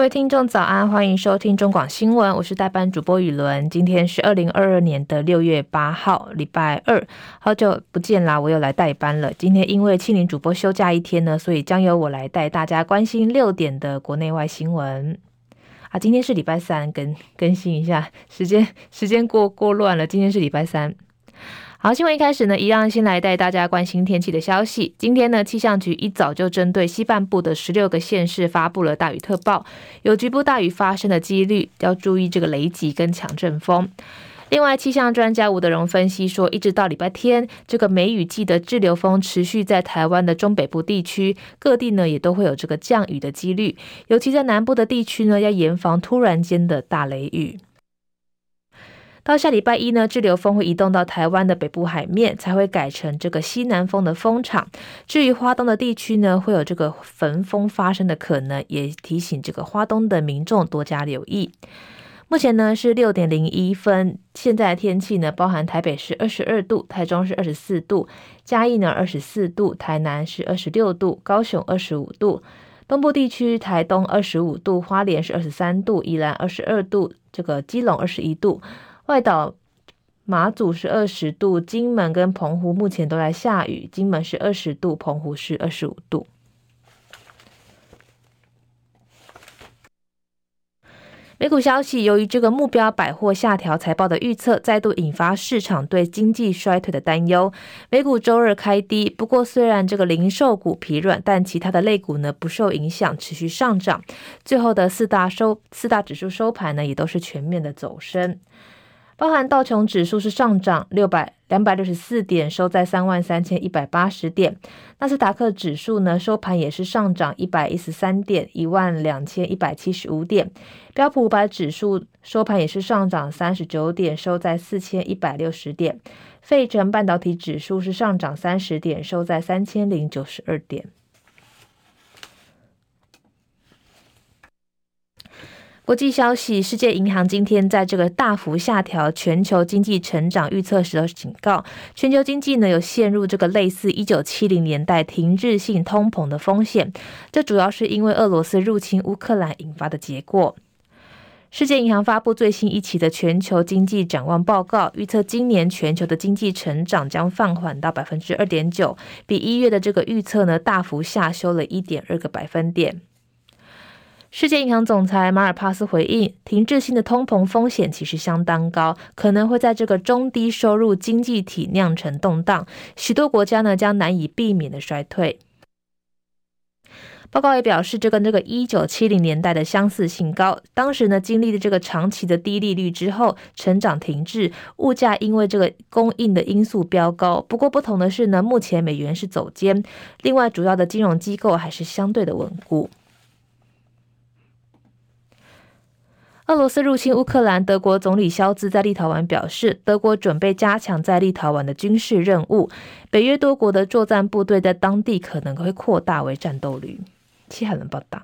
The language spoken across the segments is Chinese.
各位听众早安，欢迎收听中广新闻，我是代班主播雨伦。今天是二零二二年的六月八号，礼拜二，好久不见啦，我又来代班了。今天因为庆龄主播休假一天呢，所以将由我来带大家关心六点的国内外新闻。啊，今天是礼拜三，更更新一下时间，时间过过乱了，今天是礼拜三。好，新闻一开始呢，一样先来带大家关心天气的消息。今天呢，气象局一早就针对西半部的十六个县市发布了大雨特报，有局部大雨发生的几率，要注意这个雷击跟强阵风。另外，气象专家吴德荣分析说，一直到礼拜天，这个梅雨季的滞留风持续在台湾的中北部地区，各地呢也都会有这个降雨的几率，尤其在南部的地区呢，要严防突然间的大雷雨。到下礼拜一呢，滞留风会移动到台湾的北部海面，才会改成这个西南风的风场。至于花东的地区呢，会有这个焚风发生的可能，也提醒这个花东的民众多加留意。目前呢是六点零一分，现在的天气呢，包含台北是二十二度，台中是二十四度，嘉义呢二十四度，台南是二十六度，高雄二十五度，东部地区台东二十五度，花莲是二十三度，宜兰二十二度，这个基隆二十一度。外岛马祖是二十度，金门跟澎湖目前都在下雨，金门是二十度，澎湖是二十五度。美股消息，由于这个目标百货下调财报的预测，再度引发市场对经济衰退的担忧。美股周二开低，不过虽然这个零售股疲软，但其他的类股呢不受影响，持续上涨。最后的四大收四大指数收盘呢，也都是全面的走升。包含道琼指数是上涨六百两百六十四点，收在三万三千一百八十点。纳斯达克指数呢，收盘也是上涨一百一十三点，一万两千一百七十五点。标普五百指数收盘也是上涨三十九点，收在四千一百六十点。费城半导体指数是上涨三十点，收在三千零九十二点。国际消息，世界银行今天在这个大幅下调全球经济成长预测时，的警告全球经济呢有陷入这个类似一九七零年代停滞性通膨的风险。这主要是因为俄罗斯入侵乌克兰引发的结果。世界银行发布最新一期的全球经济展望报告，预测今年全球的经济成长将放缓到百分之二点九，比一月的这个预测呢大幅下修了一点二个百分点。世界银行总裁马尔帕斯回应：“停滞性的通膨风险其实相当高，可能会在这个中低收入经济体酿成动荡，许多国家呢将难以避免的衰退。”报告也表示，这跟这个一九七零年代的相似性高，当时呢经历了这个长期的低利率之后，成长停滞，物价因为这个供应的因素飙高。不过不同的是呢，目前美元是走坚，另外主要的金融机构还是相对的稳固。俄罗斯入侵乌克兰，德国总理肖兹在立陶宛表示，德国准备加强在立陶宛的军事任务。北约多国的作战部队在当地可能会扩大为战斗旅。七海伦报道。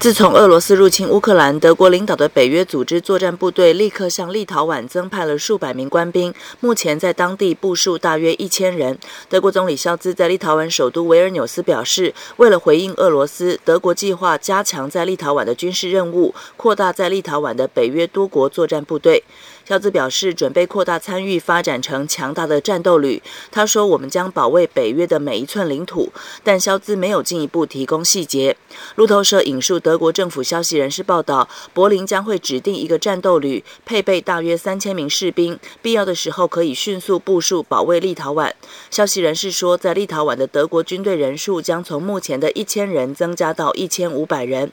自从俄罗斯入侵乌克兰，德国领导的北约组织作战部队立刻向立陶宛增派了数百名官兵，目前在当地部署大约一千人。德国总理肖兹在立陶宛首都维尔纽斯表示，为了回应俄罗斯，德国计划加强在立陶宛的军事任务，扩大在立陶宛的北约多国作战部队。肖兹表示，准备扩大参与，发展成强大的战斗旅。他说：“我们将保卫北约的每一寸领土。”但肖兹没有进一步提供细节。路透社引述德国政府消息人士报道，柏林将会指定一个战斗旅，配备大约三千名士兵，必要的时候可以迅速部署保卫立陶宛。消息人士说，在立陶宛的德国军队人数将从目前的一千人增加到一千五百人。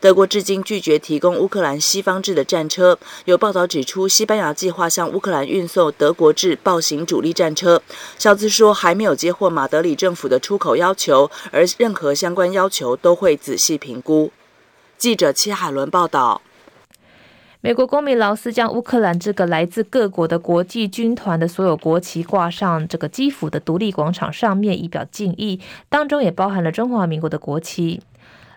德国至今拒绝提供乌克兰西方制的战车。有报道指出，西西班牙计划向乌克兰运送德国制豹型主力战车。肖兹说，还没有接获马德里政府的出口要求，而任何相关要求都会仔细评估。记者戚海伦报道。美国公民劳斯将乌克兰这个来自各国的国际军团的所有国旗挂上这个基辅的独立广场上面，以表敬意，当中也包含了中华民国的国旗。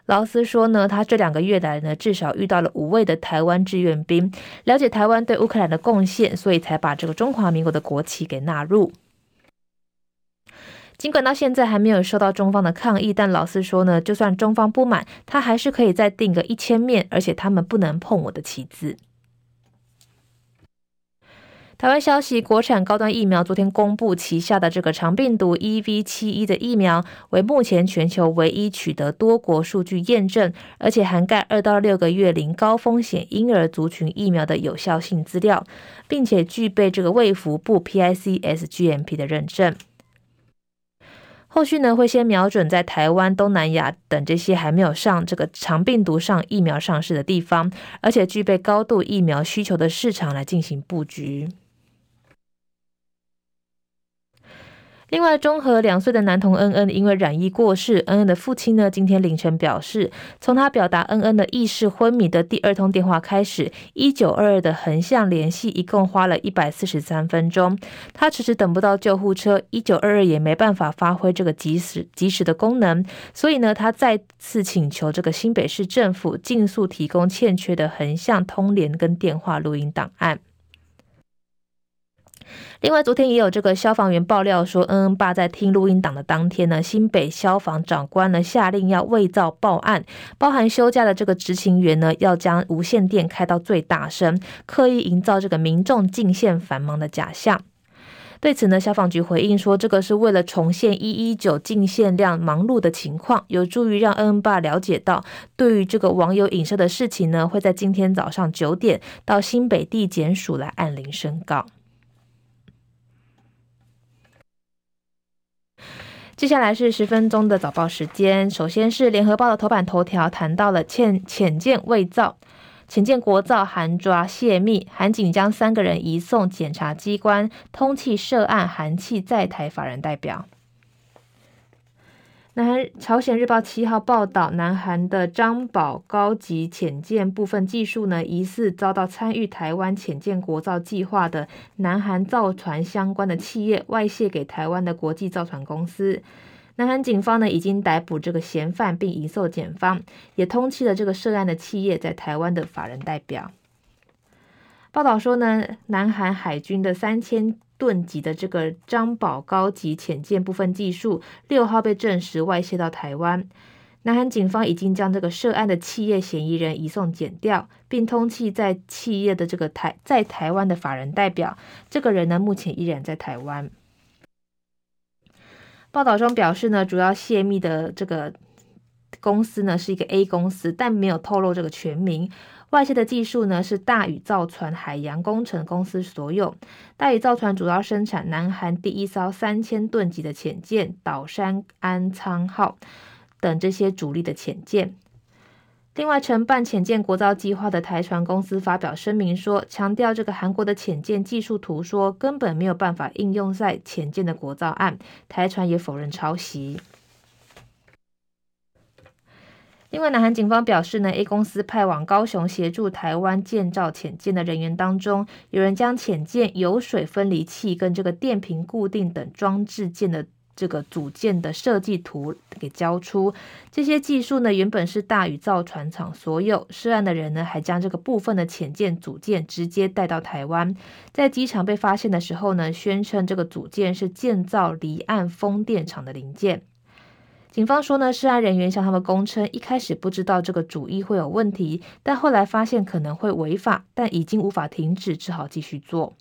劳斯说呢，他这两个月来呢，至少遇到了五位的台湾志愿兵，了解台湾对乌克兰的贡献，所以才把这个中华民国的国旗给纳入。尽管到现在还没有收到中方的抗议，但劳斯说呢，就算中方不满，他还是可以再定个一千面，而且他们不能碰我的旗子。台湾消息，国产高端疫苗昨天公布旗下的这个长病毒 EV71 的疫苗，为目前全球唯一取得多国数据验证，而且涵盖二到六个月龄高风险婴儿族群疫苗的有效性资料，并且具备这个卫福部 PICS GMP 的认证。后续呢，会先瞄准在台湾、东南亚等这些还没有上这个长病毒上疫苗上市的地方，而且具备高度疫苗需求的市场来进行布局。另外，中和两岁的男童恩恩因为染疫过世，恩恩的父亲呢，今天凌晨表示，从他表达恩恩的意识昏迷的第二通电话开始，一九二二的横向联系一共花了一百四十三分钟，他迟迟等不到救护车，一九二二也没办法发挥这个及时及时的功能，所以呢，他再次请求这个新北市政府尽速提供欠缺的横向通联跟电话录音档案。另外，昨天也有这个消防员爆料说，恩恩爸在听录音档的当天呢，新北消防长官呢下令要伪造报案，包含休假的这个执勤员呢要将无线电开到最大声，刻意营造这个民众进线繁忙的假象。对此呢，消防局回应说，这个是为了重现一一九进线量忙碌的情况，有助于让恩恩爸了解到，对于这个网友影射的事情呢，会在今天早上九点到新北地检署来按铃申告。接下来是十分钟的早报时间。首先是联合报的头版头条，谈到了潜潜舰伪造、浅见国造韩抓泄密，韩警将三个人移送检察机关，通气涉案韩气在台法人代表。南韩朝鲜日报七号报道，南韩的张宝高级潜舰部分技术呢，疑似遭到参与台湾潜舰国造计划的南韩造船相关的企业外泄给台湾的国际造船公司。南韩警方呢，已经逮捕这个嫌犯，并移送检方，也通缉了这个涉案的企业在台湾的法人代表。报道说呢，南韩海军的三千吨级的这个张宝高级潜舰部分技术，六号被证实外泄到台湾。南韩警方已经将这个涉案的企业嫌疑人移送检调，并通缉在企业的这个台在台湾的法人代表。这个人呢，目前依然在台湾。报道中表示呢，主要泄密的这个公司呢是一个 A 公司，但没有透露这个全名。外泄的技术呢是大宇造船海洋工程公司所有。大宇造船主要生产南韩第一艘三千吨级的潜舰岛山安仓号等这些主力的潜舰。另外，承办潜舰国造计划的台船公司发表声明说，强调这个韩国的潜舰技术图说根本没有办法应用在潜舰的国造案。台船也否认抄袭。另外，南韩警方表示呢，A 公司派往高雄协助台湾建造潜舰的人员当中，有人将潜舰油水分离器跟这个电瓶固定等装置件的这个组件的设计图给交出。这些技术呢，原本是大宇造船厂所有。涉案的人呢，还将这个部分的潜舰组件直接带到台湾，在机场被发现的时候呢，宣称这个组件是建造离岸风电场的零件。警方说呢，涉案人员向他们供称，一开始不知道这个主意会有问题，但后来发现可能会违法，但已经无法停止，只好继续做。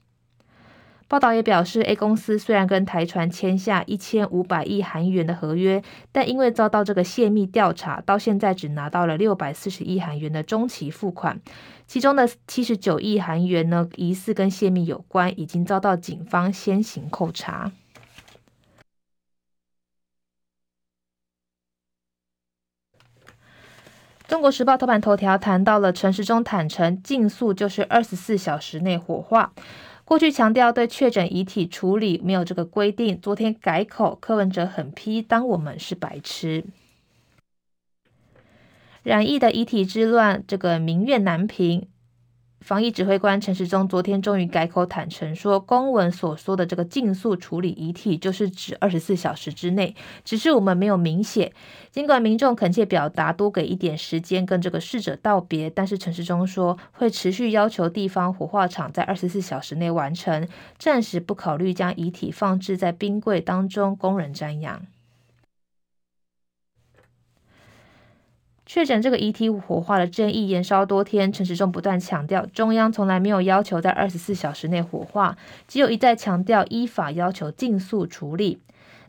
报道也表示，A 公司虽然跟台船签下一千五百亿韩元的合约，但因为遭到这个泄密调查，到现在只拿到了六百四十亿韩元的中期付款，其中的七十九亿韩元呢，疑似跟泄密有关，已经遭到警方先行扣查。中国时报头版头条谈到了陈时中坦诚，尽速就是二十四小时内火化。过去强调对确诊遗体处理没有这个规定，昨天改口，柯文哲狠批当我们是白痴。染疫的遗体之乱，这个民怨难平。防疫指挥官陈时中昨天终于改口坦承说，公文所说的这个尽速处理遗体，就是指二十四小时之内，只是我们没有明写。尽管民众恳切表达多给一点时间跟这个逝者道别，但是陈时中说会持续要求地方火化场在二十四小时内完成，暂时不考虑将遗体放置在冰柜当中供人瞻仰。确诊这个遗体火化的争议延烧多天，陈时中不断强调，中央从来没有要求在二十四小时内火化，只有一再强调依法要求尽速处理。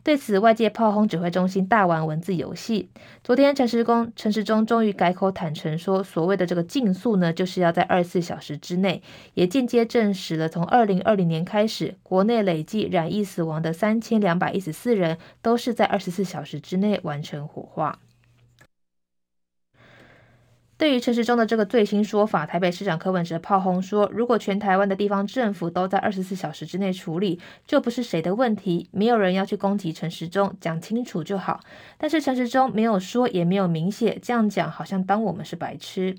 对此，外界炮轰指挥中心大玩文字游戏。昨天，陈时中陈时中终于改口坦承说，所谓的这个尽速呢，就是要在二十四小时之内，也间接证实了从二零二零年开始，国内累计染疫死亡的三千两百一十四人，都是在二十四小时之内完成火化。对于陈时中的这个最新说法，台北市长柯文哲炮轰说：“如果全台湾的地方政府都在二十四小时之内处理，就不是谁的问题，没有人要去攻击陈时中，讲清楚就好。”但是陈时中没有说，也没有明写，这样讲好像当我们是白痴。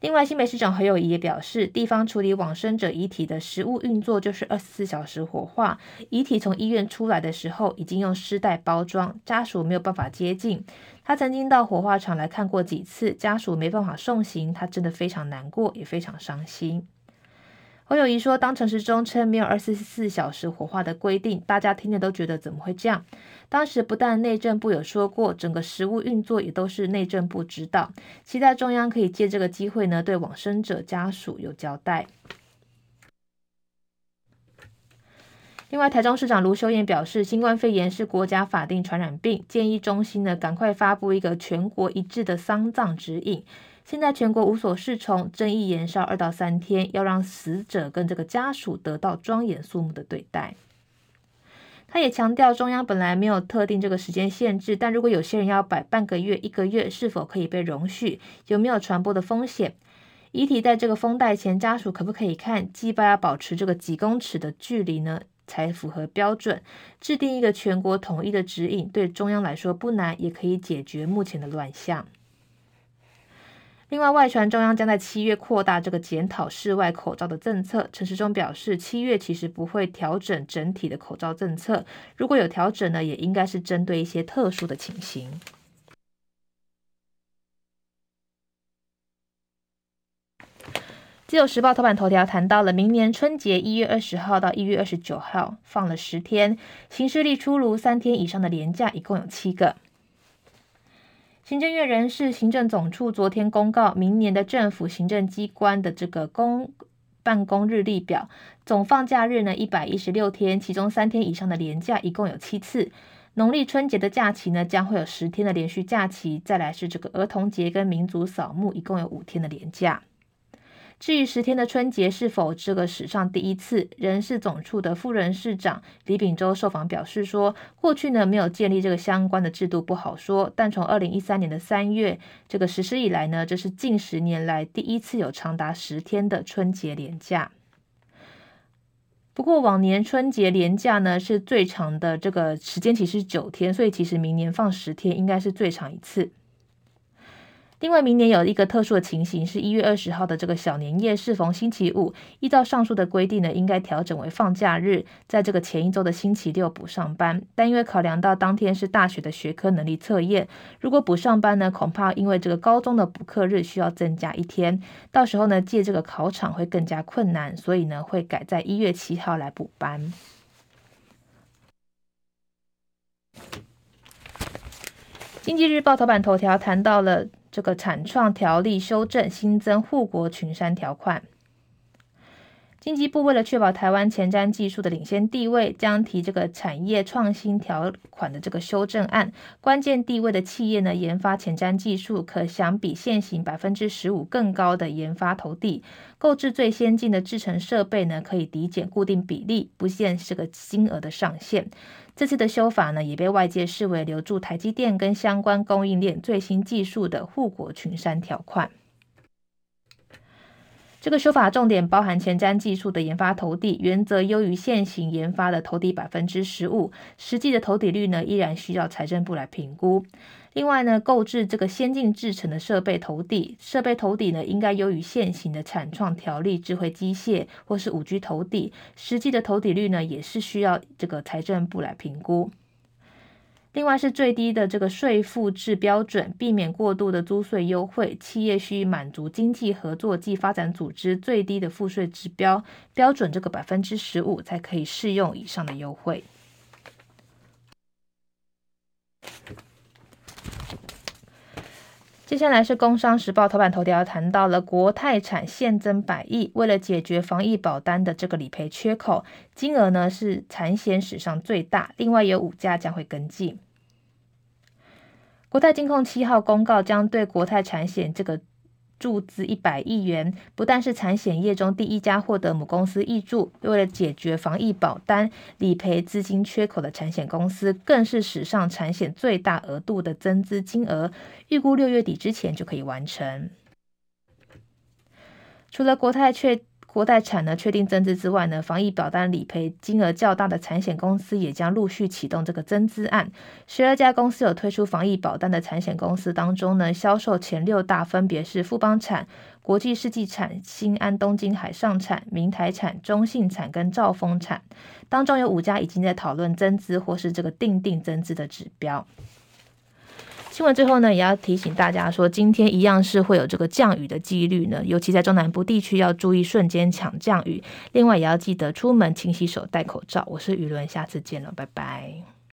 另外，新北市长侯友宜也表示，地方处理往生者遗体的实务运作就是二十四小时火化，遗体从医院出来的时候已经用尸袋包装，家属没有办法接近。他曾经到火化场来看过几次，家属没办法送行，他真的非常难过，也非常伤心。侯友宜说：“当陈时中称没有二十四小时火化的规定，大家听了都觉得怎么会这样？当时不但内政部有说过，整个实务运作也都是内政部指导，期待中央可以借这个机会呢，对往生者家属有交代。”另外，台中市长卢秀燕表示，新冠肺炎是国家法定传染病，建议中心呢赶快发布一个全国一致的丧葬指引。现在全国无所适从，争议延烧二到三天，要让死者跟这个家属得到庄严肃穆的对待。他也强调，中央本来没有特定这个时间限制，但如果有些人要摆半个月、一个月，是否可以被容许？有没有传播的风险？遗体在这个封袋前，家属可不可以看？祭拜要保持这个几公尺的距离呢？才符合标准。制定一个全国统一的指引，对中央来说不难，也可以解决目前的乱象。另外，外传中央将在七月扩大这个检讨室外口罩的政策。陈时中表示，七月其实不会调整整体的口罩政策，如果有调整呢，也应该是针对一些特殊的情形。自由时报头版头条谈到了明年春节一月二十号到一月二十九号放了十天，行事历出炉，三天以上的连假一共有七个。行政院人事行政总处昨天公告，明年的政府行政机关的这个公办公日历表，总放假日呢一百一十六天，其中三天以上的连假一共有七次。农历春节的假期呢将会有十天的连续假期，再来是这个儿童节跟民族扫墓，一共有五天的连假。至于十天的春节是否这个史上第一次，人事总处的副人事长李秉洲受访表示说，过去呢没有建立这个相关的制度不好说，但从二零一三年的三月这个实施以来呢，这是近十年来第一次有长达十天的春节连假。不过往年春节连假呢是最长的，这个时间其实是九天，所以其实明年放十天应该是最长一次。另外，明年有一个特殊的情形，是一月二十号的这个小年夜适逢星期五，依照上述的规定呢，应该调整为放假日，在这个前一周的星期六补上班。但因为考量到当天是大学的学科能力测验，如果补上班呢，恐怕因为这个高中的补课日需要增加一天，到时候呢，借这个考场会更加困难，所以呢，会改在一月七号来补班。经济日报头版头条谈到了。这个产创条例修正新增护国群山条款，经济部为了确保台湾前瞻技术的领先地位，将提这个产业创新条款的这个修正案。关键地位的企业呢，研发前瞻技术可享比现行百分之十五更高的研发投递，购置最先进的制程设备呢，可以抵减固定比例，不限这个金额的上限。这次的修法呢，也被外界视为留住台积电跟相关供应链最新技术的护国群山条款。这个修法重点包含前瞻技术的研发投递原则优于现行研发的投递百分之十五，实际的投递率呢，依然需要财政部来评估。另外呢，购置这个先进制程的设备投递，设备投递呢应该优于现行的产创条例智慧机械或是五 G 投递，实际的投递率呢也是需要这个财政部来评估。另外是最低的这个税负制标准，避免过度的租税优惠，企业需满足经济合作暨发展组织最低的赋税指标标准这个百分之十五，才可以适用以上的优惠。接下来是《工商时报》头版头条谈到了国泰产现增百亿，为了解决防疫保单的这个理赔缺口，金额呢是产险史上最大。另外有五家将会跟进。国泰金控七号公告，将对国泰产险这个。注资一百亿元，不但是产险业中第一家获得母公司挹注，为了解决防疫保单理赔资金缺口的产险公司，更是史上产险最大额度的增资金额，预估六月底之前就可以完成。除了国泰确。国泰产呢确定增资之外呢，防疫保单理赔金额较大的产险公司也将陆续启动这个增资案。十二家公司有推出防疫保单的产险公司当中呢，销售前六大分别是富邦产、国际世纪产、新安东京海上产、明台产、中信产跟兆丰产，当中有五家已经在讨论增资或是这个定定增资的指标。新闻最后呢，也要提醒大家说，今天一样是会有这个降雨的几率呢，尤其在中南部地区要注意瞬间强降雨。另外，也要记得出门勤洗手、戴口罩。我是雨伦，下次见了，拜拜。